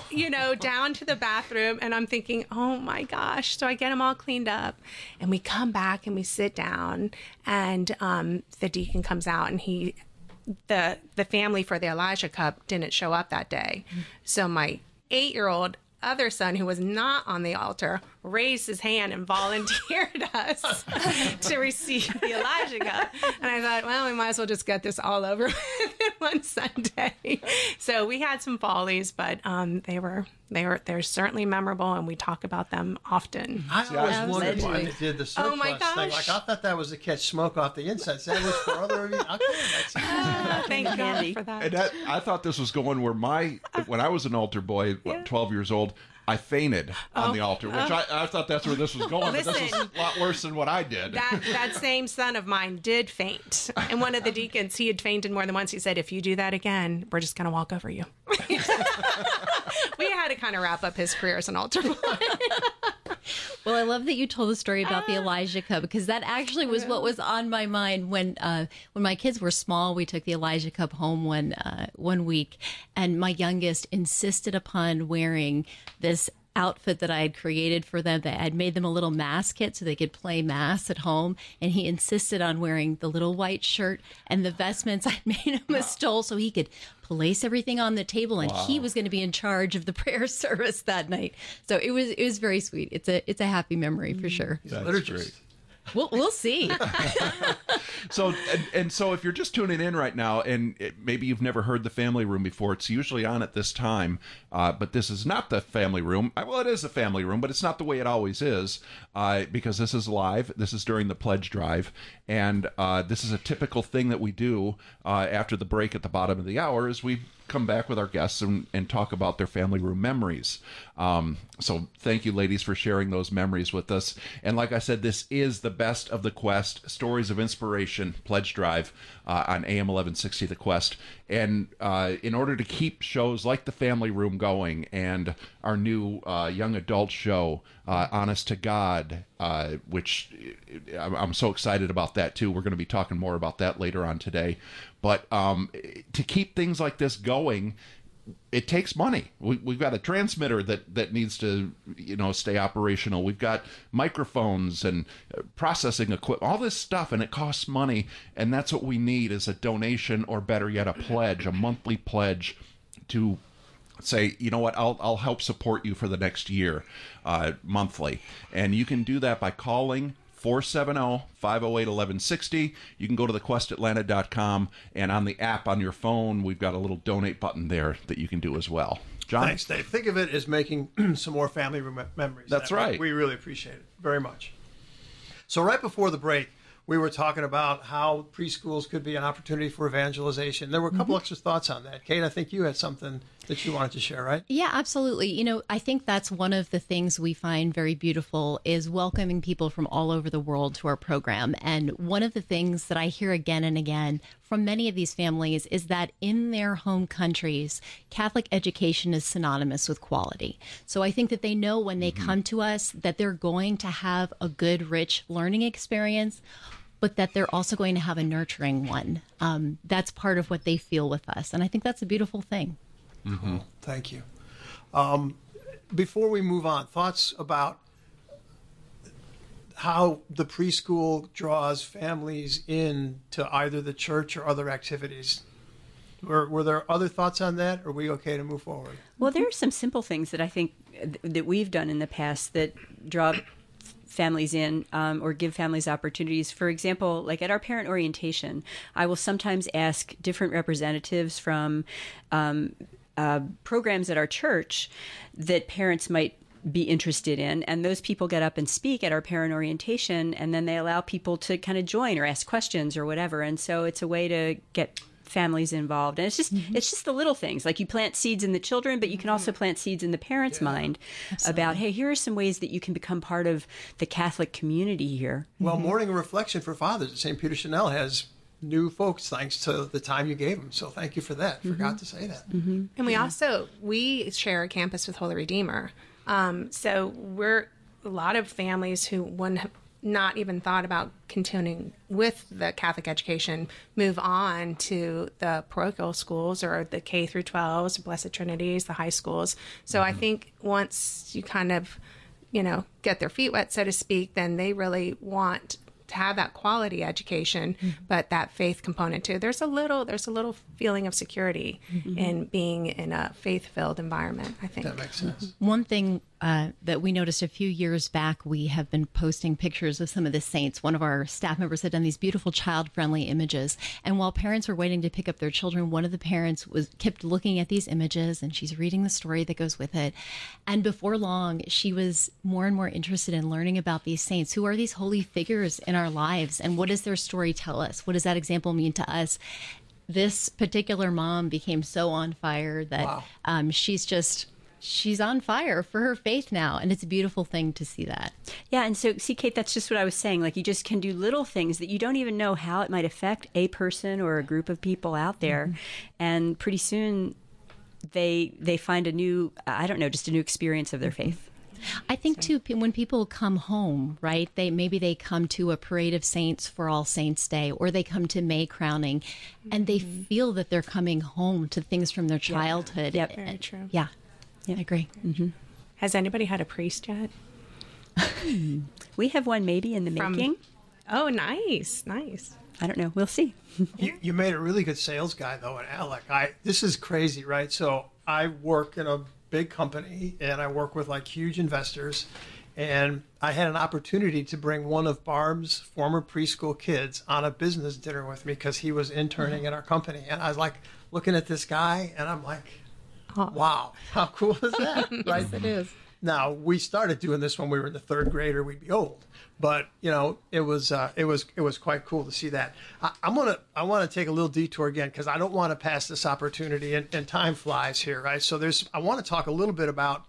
you know, down to the bathroom. And I'm thinking, oh my gosh. So I get him all cleaned up, and we come back and we sit down, and um, the deacon comes out and he. The the family for the Elijah Cup didn't show up that day, so my eight year old other son who was not on the altar raised his hand and volunteered us to receive the Elijah Cup. And I thought, well, we might as well just get this all over with in one Sunday. So we had some follies, but um, they were they were they're certainly memorable, and we talk about them often. I always wondered why they did the surplice Oh my thing. gosh. Like I thought that was to catch smoke off the incense. That was for other. Okay, that's Ah, thank God for that. And that, I thought this was going where my when I was an altar boy, what, twelve years old, I fainted on the oh. altar, which oh. I, I thought that's where this was going. but this was a lot worse than what I did. That that same son of mine did faint, and one of the deacons he had fainted more than once. He said, "If you do that again, we're just going to walk over you." we had to kind of wrap up his career as an altar boy. Well, I love that you told the story about the Elijah Cup because that actually was what was on my mind when uh, when my kids were small. We took the Elijah Cup home one uh, one week, and my youngest insisted upon wearing this outfit that I had created for them. That I had made them a little mass kit so they could play mass at home, and he insisted on wearing the little white shirt and the vestments I'd made him a stole so he could place everything on the table and he was going to be in charge of the prayer service that night. So it was it was very sweet. It's a it's a happy memory for mm. sure. That's great. We'll, we'll see. So and, and so if you're just tuning in right now and it, maybe you've never heard the family room before it's usually on at this time uh, but this is not the family room. Uh, well it is a family room but it's not the way it always is uh, because this is live. This is during the pledge drive. And uh, this is a typical thing that we do uh, after the break at the bottom of the hour is we come back with our guests and, and talk about their family room memories. Um, so thank you, ladies, for sharing those memories with us. And like I said, this is the best of the Quest stories of inspiration pledge drive uh, on AM 1160 The Quest. And uh, in order to keep shows like the Family Room going and our new uh, young adult show, uh, Honest to God, uh, which uh, I'm so excited about that too. We're going to be talking more about that later on today. But um, to keep things like this going, it takes money. We, we've got a transmitter that, that needs to, you know, stay operational. We've got microphones and uh, processing equipment, all this stuff, and it costs money. And that's what we need is a donation, or better yet, a pledge, a monthly pledge to say, you know what, I'll, I'll help support you for the next year uh, monthly. And you can do that by calling 470 508 1160. You can go to thequestatlanta.com, and on the app on your phone, we've got a little donate button there that you can do as well. John? Thanks, Dave. Think of it as making some more family room memories. That's That- right. We really appreciate it very much. So, right before the break, we were talking about how preschools could be an opportunity for evangelization. There were a couple Mhm. extra thoughts on that. Kate, I think you had something that you wanted to share, right? Yeah, absolutely. You know, I think that's one of the things we find very beautiful is welcoming people from all over the world to our program. And one of the things that I hear again and again from many of these families is that in their home countries, Catholic education is synonymous with quality. So I think that they know when they come to us that they're going to have a good, rich learning experience but that they're also going to have a nurturing one. Um, that's part of what they feel with us. And I think that's a beautiful thing. Mm-hmm. Thank you. Um, before we move on, thoughts about how the preschool draws families in to either the church or other activities. Were, were there other thoughts on that? Or are we okay to move forward? Well, there are some simple things that I think th- that we've done in the past that draw families in um, or give families opportunities. For example, like at our parent orientation, I will sometimes ask different representatives from um, uh, programs at our church that parents might be interested in and those people get up and speak at our parent orientation and then they allow people to kind of join or ask questions or whatever and so it's a way to get families involved. And it's just mm-hmm. it's just the little things like you plant seeds in the children but you can also mm-hmm. plant seeds in the parents mind about hey here are some ways that you can become part of the catholic community here. Well, mm-hmm. Morning of Reflection for Fathers at St. Peter Chanel has new folks thanks to the time you gave them. So thank you for that. Mm-hmm. Forgot to say that. Mm-hmm. And we also we share a campus with Holy Redeemer. Um, so we're a lot of families who wouldn't even thought about continuing with the Catholic education move on to the parochial schools or the K through 12s, Blessed Trinities, the high schools. So I mm-hmm. think once you kind of, you know, get their feet wet, so to speak, then they really want to have that quality education, but that faith component too. There's a little, there's a little feeling of security Mhm. in being in a faith-filled environment. I think That makes sense. One thing uh, that we noticed a few years back, we have been posting pictures of some of the saints. One of our staff members had done these beautiful child-friendly images, and while parents were waiting to pick up their children, one of the parents was kept looking at these images, and she's reading the story that goes with it. And before long, she was more and more interested in learning about these saints. Who are these holy figures in our lives, and what does their story tell us? What does that example mean to us? This particular mom became so on fire that um, she's just she's on fire for her faith now and it's a beautiful thing to see that Yeah, and so see, Kate, that's just what I was saying. Like, you just can do little things that you don't even know how it might affect a person or a group of people out there, mm-hmm. and pretty soon they they find a new I don't know, just a new experience of their mm-hmm. faith. i think too when people come home right they maybe they come to a parade of saints for all saints day or they come to may crowning and they mm-hmm. feel that they're coming home to things from their childhood Yep. Very true. yeah i agree mm-hmm. Has anybody had a priest yet? we have one maybe in the From- making. Oh, nice, nice. I don't know. We'll see. you, you made a really good sales guy though, and Alec. I this is crazy, right? So I work in a big company, and I work with like huge investors, and I had an opportunity to bring one of Barb's former preschool kids on a business dinner with me because he was interning in our company, and I was like looking at this guy, and I'm like, wow, how cool is that, right? Yes, it is. Now we started doing this when we were in the third grade, or we'd be old. But you know, it was uh, it was it was quite cool to see that. I, I'm gonna I want to take a little detour again because I don't want to pass this opportunity, and, and time flies here, right? So there's I want to talk a little bit about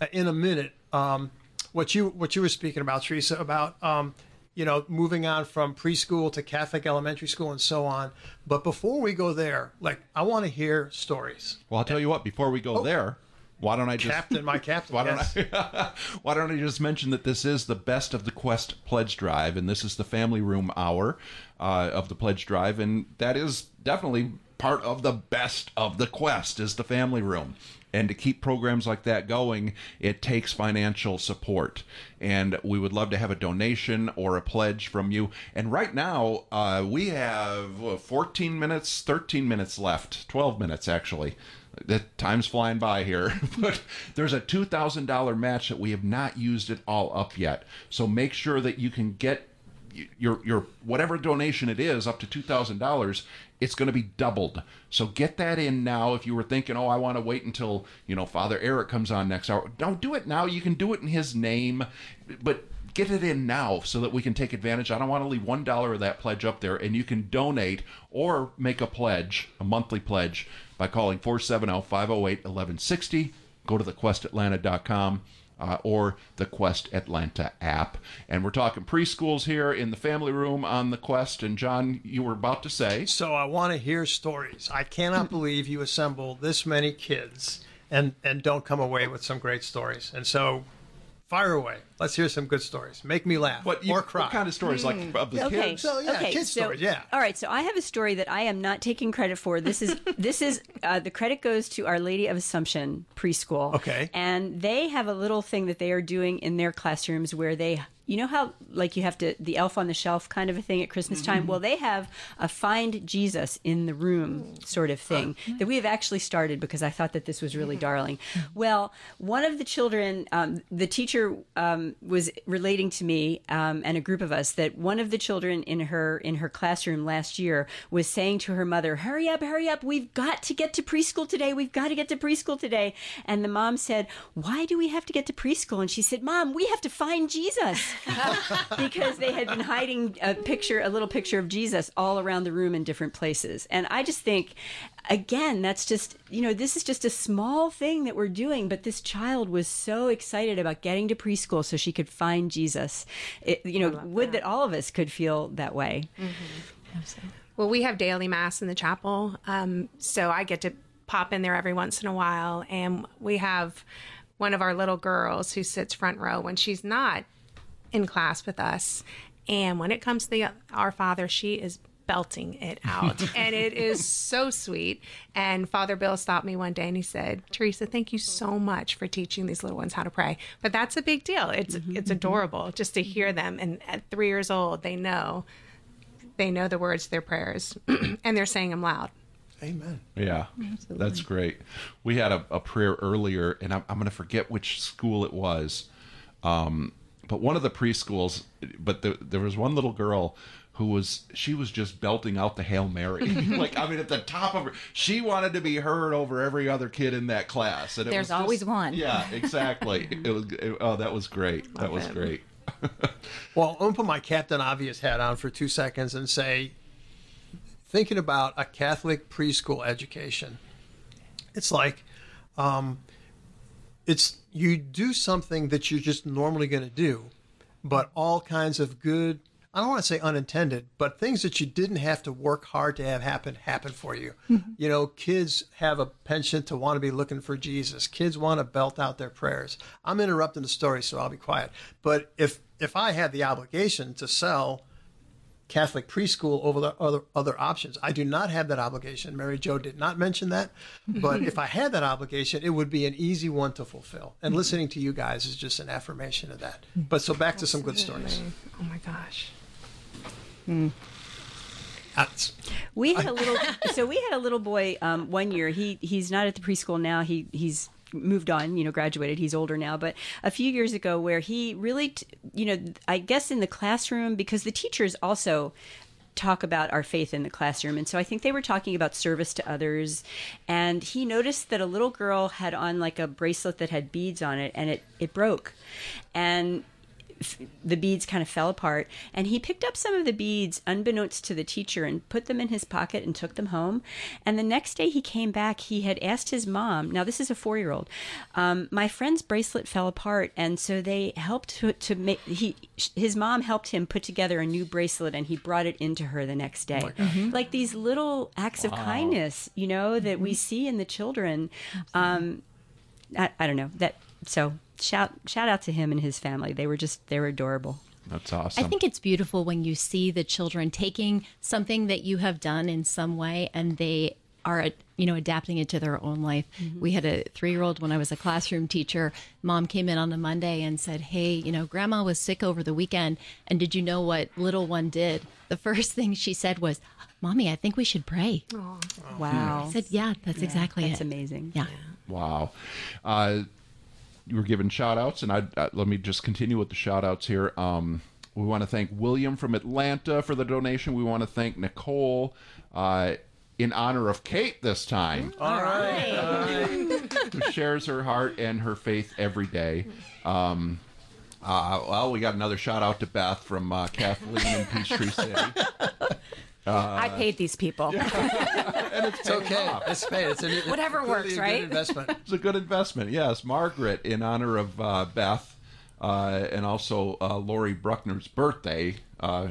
uh, in a minute um, what you what you were speaking about, Theresa, about um, you know moving on from preschool to Catholic elementary school and so on. But before we go there, like I want to hear stories. Well, I'll tell you what. Before we go oh. there, why don't I just Captain, my captain. Why don't. I? why don't I just mention that this is the best of the Quest pledge drive, and this is the family room hour uh, of the pledge drive, and that is definitely part of the best of the Quest is the family room. And to keep programs like that going, it takes financial support. And we would love to have a donation or a pledge from you. And right now, uh, we have 14 minutes, 13 minutes left, 12 minutes actually that time's flying by here but there's a $2000 match that we have not used it all up yet so make sure that you can get your your whatever donation it is up to $2000 it's going to be doubled so get that in now if you were thinking oh i want to wait until you know father eric comes on next hour don't do it now you can do it in his name but get it in now so that we can take advantage. I don't want to leave one dollar of that pledge up there, and you can donate or make a pledge, a monthly pledge, by calling 470-508-1160. Go to thequestatlanta.com uh, or the Quest Atlanta app. And we're talking preschools here in the family room on the Quest. And John, you were about to say. So I want to hear stories. I cannot believe you assemble this many kids and and don't come away with some great stories. And so fire away. Let's hear some good stories. Make me laugh What, you, or cry. what kind of stories? Like of the okay. kids? So, yeah, okay. kids so, stories, yeah. All right. So I have a story that I am not taking credit for. This is this is uh, the credit goes to Our Lady of Assumption preschool. Okay. And they have a little thing that they are doing in their classrooms where they. You know how, like, you have to, the elf on the shelf kind of a thing at Christmas Mm-hmm. time? Well, they have a find Jesus in the room sort of thing that we have actually started because I thought that this was really darling. Well, one of the children, um, the teacher um, was relating to me um, and a group of us that one of the children in her in her classroom last year was saying to her mother, "Hurry up, hurry up! We've got to get to preschool today. We've got to get to preschool today." And the mom said, "Why do we have to get to preschool?" And she said, "Mom, we have to find Jesus." because they had been hiding a picture, a little picture of Jesus all around the room in different places. And I just think, again, that's just, you know, this is just a small thing that we're doing, but this child was so excited about getting to preschool so she could find Jesus. It, you know, would that. all of us could feel that way. Well, we have daily mass in the chapel, um, so I get to pop in there every once in a while, and we have one of our little girls who sits front row when she's not in class with us. And when it comes to the Our Father, she is belting it out. and it is so sweet. And Father Bill stopped me one day and he said, Theresa, thank you so much for teaching these little ones how to pray. But that's a big deal. It's mm-hmm, it's mm-hmm. adorable just to hear mm-hmm. them. And at three years old, they know they know the words to their prayers and they're saying them loud. Amen. Yeah, that's great. We had a, a prayer earlier, and I'm, I'm going to forget which school it was, um, but one of the preschools. But there, there was one little girl who was she was just belting out the Hail Mary, like I mean at the top of her. She wanted to be heard over every other kid in that class, and it There's was just- always one. Yeah, exactly. it was. it- oh, that was great. that was it. great. Well, I'm gonna put my Captain Obvious hat on for two seconds and say, thinking about a Catholic preschool education, it's like, um, it's you do something that you're just normally going to do, but all kinds of good. I don't want to say unintended, but things that you didn't have to work hard to have happen happen for you. Mm-hmm. You know, kids have a penchant to want to be looking for Jesus. Kids want to belt out their prayers. I'm interrupting the story, so I'll be quiet. But if if I had the obligation to sell Catholic preschool over the other other options, I do not have that obligation. Mary Jo did not mention that, but if I had that obligation, it would be an easy one to fulfill. And mm-hmm. listening to you guys is just an affirmation of that. Mm-hmm. But so back to some good stories. Oh my gosh. That's- We had a little. so we had a little boy um, one year. He he's not at the preschool now. He he's moved on. You know, graduated. He's older now. But a few years ago, where he really, t- you know, I guess in the classroom because the teachers also talk about our faith in the classroom. And so I think they were talking about service to others. And he noticed that a little girl had on like a bracelet that had beads on it and it, it broke. And the beads kind of fell apart and he picked up some of the beads unbeknownst to the teacher and put them in his pocket and took them home. And the next day he came back he had asked his mom now this is a four-year-old um, my friend's bracelet fell apart and so they helped to, to make he his mom helped him put together a new bracelet and he brought it into her the next day. Mhm. like these little acts of kindness you know that we see in the children um, I, I don't know that so shout shout out to him and his family they were just they were adorable That's awesome. I think it's beautiful when you see the children taking something that you have done in some way and they are you know adapting it to their own life. We had a 3-year-old when I was a classroom teacher. Mom came in on a Monday and said, "Hey, you know, grandma was sick over the weekend and did you know what little one did?" The first thing she said was, "Mommy, I think we should pray." Wow. I said, "Yeah, that's Yeah, exactly that's it." amazing. Yeah. Wow. Uh, you were given shout outs, and I, uh, let me just continue with the shout outs here. Um, we want to thank William from Atlanta for the donation. We want to thank Nicole uh, in honor of Kate this time, All right. who shares her heart and her faith every day. Um, uh, well, we got another shout out to Beth from uh, Kathleen in Peachtree City. Uh, I paid these people. And It's okay. It's paid. It's a, Whatever clearly works, a good right? investment. It's a good investment. Yes, Margaret, in honor of uh, Beth, uh, and also uh, Lori Bruckner's birthday. Uh,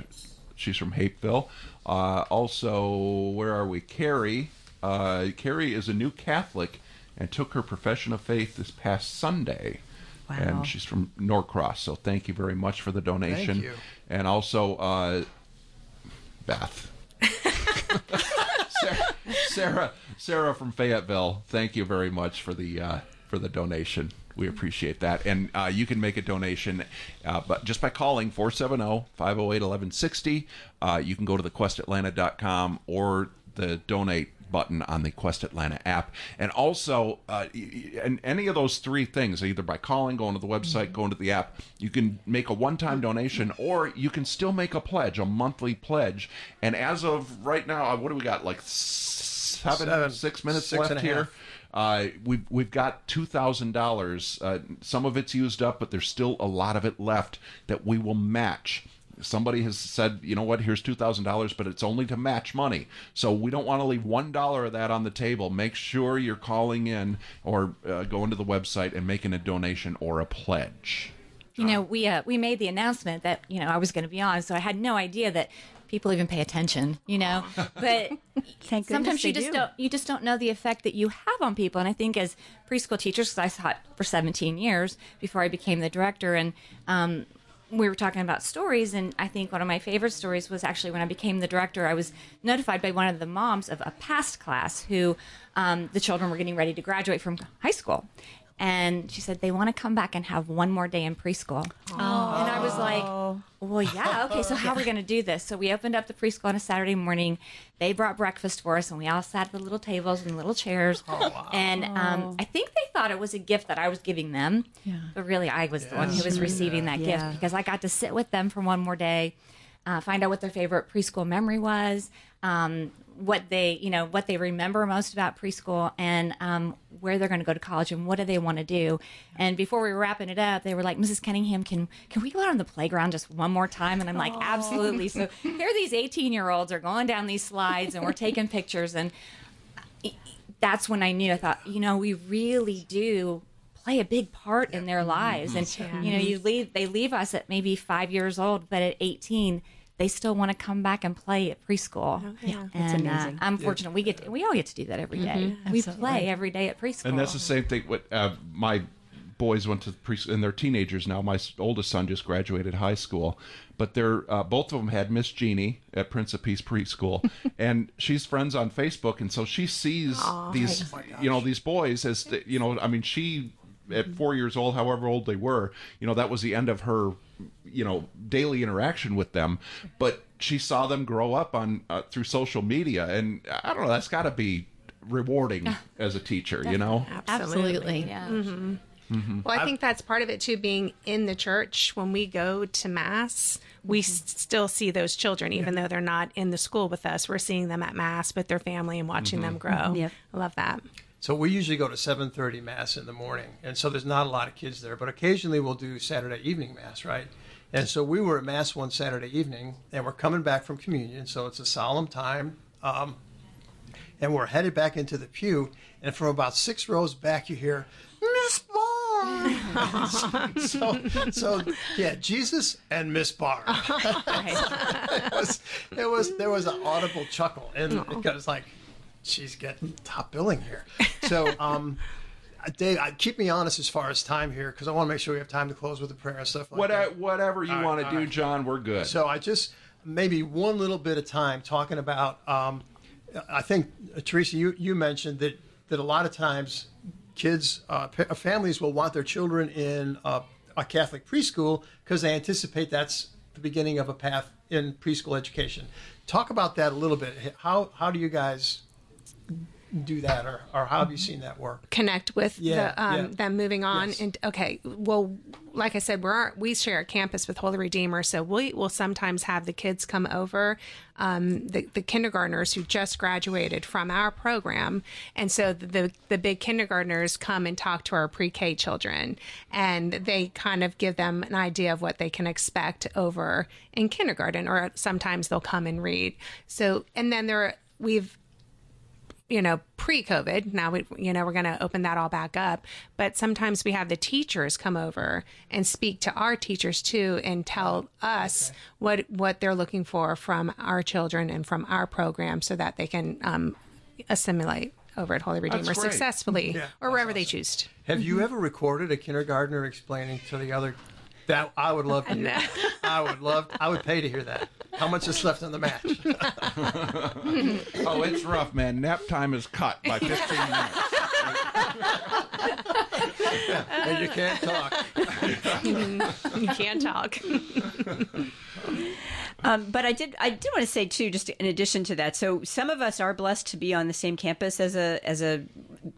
she's from Hapeville. Uh, also, where are we? Carrie. Uh, Carrie is a new Catholic and took her profession of faith this past Sunday. Wow. And she's from Norcross. So thank you very much for the donation. Thank you. And also, uh, Beth. Sarah, Sarah, from Fayetteville. Thank you very much for the uh, for the donation. We appreciate that. And uh, you can make a donation, uh, but just by calling 470-508-1160. Uh, you can go to thequestatlanta.com or the donate button on the Quest Atlanta app. And also, uh, and any of those three things, either by calling, going to the website, going to the app, you can make a one-time donation, or you can still make a pledge, a monthly pledge. And as of right now, uh, what do we got? Like seven, Seven. six minutes Six left here. half. Uh, we've we've got two thousand uh, dollars. Some of it's used up, but there's still a lot of it left that we will match. Somebody has said, you know what? Here's two thousand dollars, but it's only to match money. So we don't want to leave one dollar of that on the table. Make sure you're calling in or uh, going to the website and making a donation or a pledge. You know, we uh, we made the announcement that you know I was going to be on, so I had no idea that people even pay attention. You know, but Thank sometimes you they just do. not you just don't know the effect that you have on people. And I think as preschool teachers, because I taught for 17 years before I became the director, and um, we were talking about stories, and I think one of my favorite stories was actually when I became the director. I was notified by one of the moms of a past class who um, the children were getting ready to graduate from high school. And she said they want to come back and have one more day in preschool. And I was like, well, yeah, okay, so how are we going to do this? So we opened up the preschool on a Saturday morning. They brought breakfast for us, and we all sat at the little tables and little chairs. And um, I think they thought it was a gift that I was giving them, Yeah. but really I was the one who was receiving that Yeah. gift because I got to sit with them for one more day, uh, find out what their favorite preschool memory was, um, what they, you know, what they remember most about preschool, and um, where they're going to go to college and what do they want to do. And before we were wrapping it up, they were like, "Mrs. Cunningham, can can we go out on the playground just one more time?" And I'm like, "Absolutely." So here these 18 year olds are going down these slides, and we're taking pictures, and that's when I knew. I thought, you know, we really do play a big part in their lives, and Yeah. you know, you leave they leave us at maybe five years old, but at 18. They still want to come back and play at preschool. Yeah. and That's amazing. Uh, I'm fortunate we get to, we all get to do that every day. Mhm. We play every day at preschool. And that's the same thing. What uh, my boys went to preschool, and they're teenagers now. My oldest son just graduated high school, but they're uh, both of them had Miss Jeannie at Prince of Peace preschool, and she's friends on Facebook, and so she sees Aw. these Oh you know these boys as the, you know. I mean, she at four years old, however old they were, you know, that was the end of her you know daily interaction with them, but she saw them grow up on uh, through social media, and I don't know. That's got to be rewarding as a teacher, you know. Absolutely. Yeah. Mm-hmm. Mm-hmm. Well, I think that's part of it too. Being in the church when we go to mass, we s- still see those children, even though they're not in the school with us. We're seeing them at mass with their family and watching them Mhm. grow. Yep. I love that. So we usually go to 7:30 mass in the morning, and so there's not a lot of kids there. But occasionally we'll do Saturday evening mass, right? And so we were at mass one Saturday evening, and we're coming back from communion, so it's a solemn time. Um, and we're headed back into the pew, and from about six rows back, you hear Miss Barb. so, so yeah, Jesus and Miss Barb. it was, it was there was an audible chuckle, and it because like she's getting top billing here. So, um, Dave, keep me honest as far as time here because I want to make sure we have time to close with the prayer and stuff like What, that. whatever you All right, want to do, right. John, we're good. So I just maybe one little bit of time talking about. Um, I think uh, Theresa, you you mentioned that that a lot of times kids, uh, pa- families will want their children in a, a Catholic preschool because they anticipate that's the beginning of a path in preschool education. Talk about that a little bit. How how do you guys do that, or, or how have you seen that work? connect with Yeah, the, um, yeah. them moving on. And okay, well, like I said, we're we share a campus with Holy Redeemer, so we will sometimes have the kids come over, um, the the kindergartners who just graduated from our program, and so the the big kindergartners come and talk to our pre-K children, and they kind of give them an idea of what they can expect over in kindergarten, or sometimes they'll come and read. So, and then there we've you know, pre-COVID. Now we, you know, we're going to open that all back up. But sometimes we have the teachers come over and speak to our teachers too, and tell us what what they're looking for from our children and from our program, so that they can um, assimilate over at Holy Redeemer successfully Yeah, or wherever they choose. to. Have you ever recorded a kindergartner explaining to the other? That I would love to. Hear. I would love. I would pay to hear that. How much is left in the match? oh, it's rough, man. Nap time is cut by 15 minutes. and you can't talk. you can't talk. Um, but I did I did want to say too, just in addition to that. So some of us are blessed to be on the same campus as a as a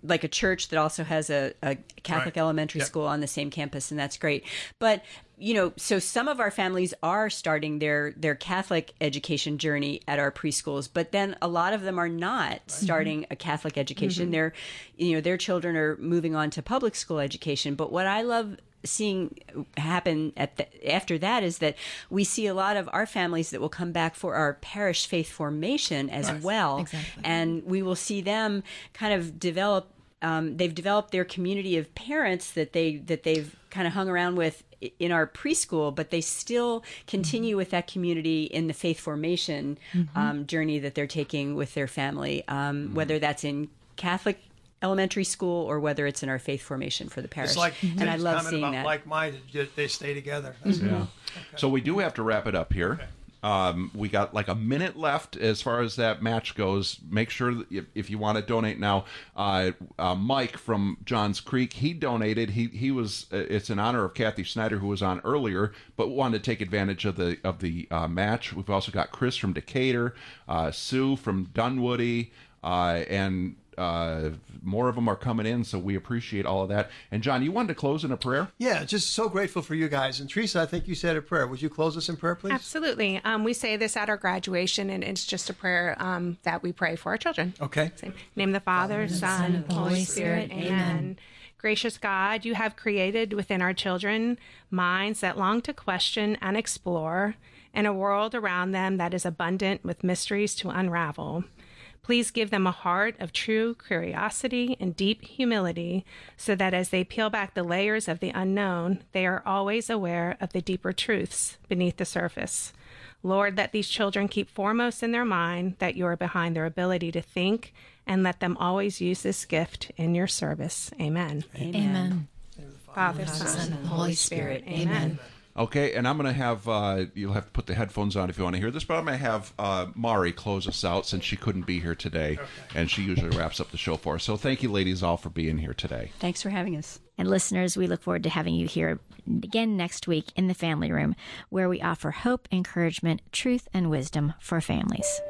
like a church that also has a, a Catholic Right. elementary Yep. school on the same campus, and that's great. But you know, so some of our families are starting their their Catholic education journey at our preschools, but then a lot of them are not starting a Catholic education. Mhm. Their you know their children are moving on to public school education. But what I love seeing happen at the, after that is that we see a lot of our families that will come back for our parish faith formation as Right. well, Exactly. and we will see them kind of develop. Um, they've developed their community of parents that they that they've kind of hung around with in our preschool, but they still continue with that community in the faith formation Mhm. um, journey that they're taking with their family, um, whether that's in Catholic elementary school or whether it's in our faith formation for the parish. It's like and I love seeing about that. like-minded, ju- they stay together. That's Mm-hmm. good. Yeah. So we do have to wrap it up here. Um, we got like a minute left as far as that match goes. Make sure that if, if you want to donate now, uh, uh, Mike from Johns Creek, he donated. He he was. uh, It's in honor of Kathy Snyder, who was on earlier, but wanted to take advantage of the of the uh, match. We've also got Chris from Decatur, uh, Sue from Dunwoody, uh, and. Uh, more of them are coming in, so we appreciate all of that. And John, you wanted to close in a prayer? Yeah, just so grateful for you guys. And Theresa, I think you said a prayer. Would you close us in prayer, please? Absolutely. Um, we say this at our graduation, and it's just a prayer um, that we pray for our children. Okay. Same. Name the Father, Son, and Holy Holy Spirit. Spirit. Amen. Amen. Gracious God, you have created within our children minds that long to question and explore, and a world around them that is abundant with mysteries to unravel. Please give them a heart of true curiosity and deep humility, so that as they peel back the layers of the unknown, they are always aware of the deeper truths beneath the surface. Lord, let these children keep foremost in their mind that you are behind their ability to think, and let them always use this gift in your service. Amen. Amen. Father, Son, and Holy Spirit. Amen. Okay, and I'm going to have, uh, you'll have to put the headphones on if you want to hear this, but I'm going to have uh, Mari close us out since she couldn't be here today, and she usually wraps up the show for us. So thank you, ladies, all for being here today. Thanks for having us. And listeners, we look forward to having you here again next week in the family room, where we offer hope, encouragement, truth, and wisdom for families.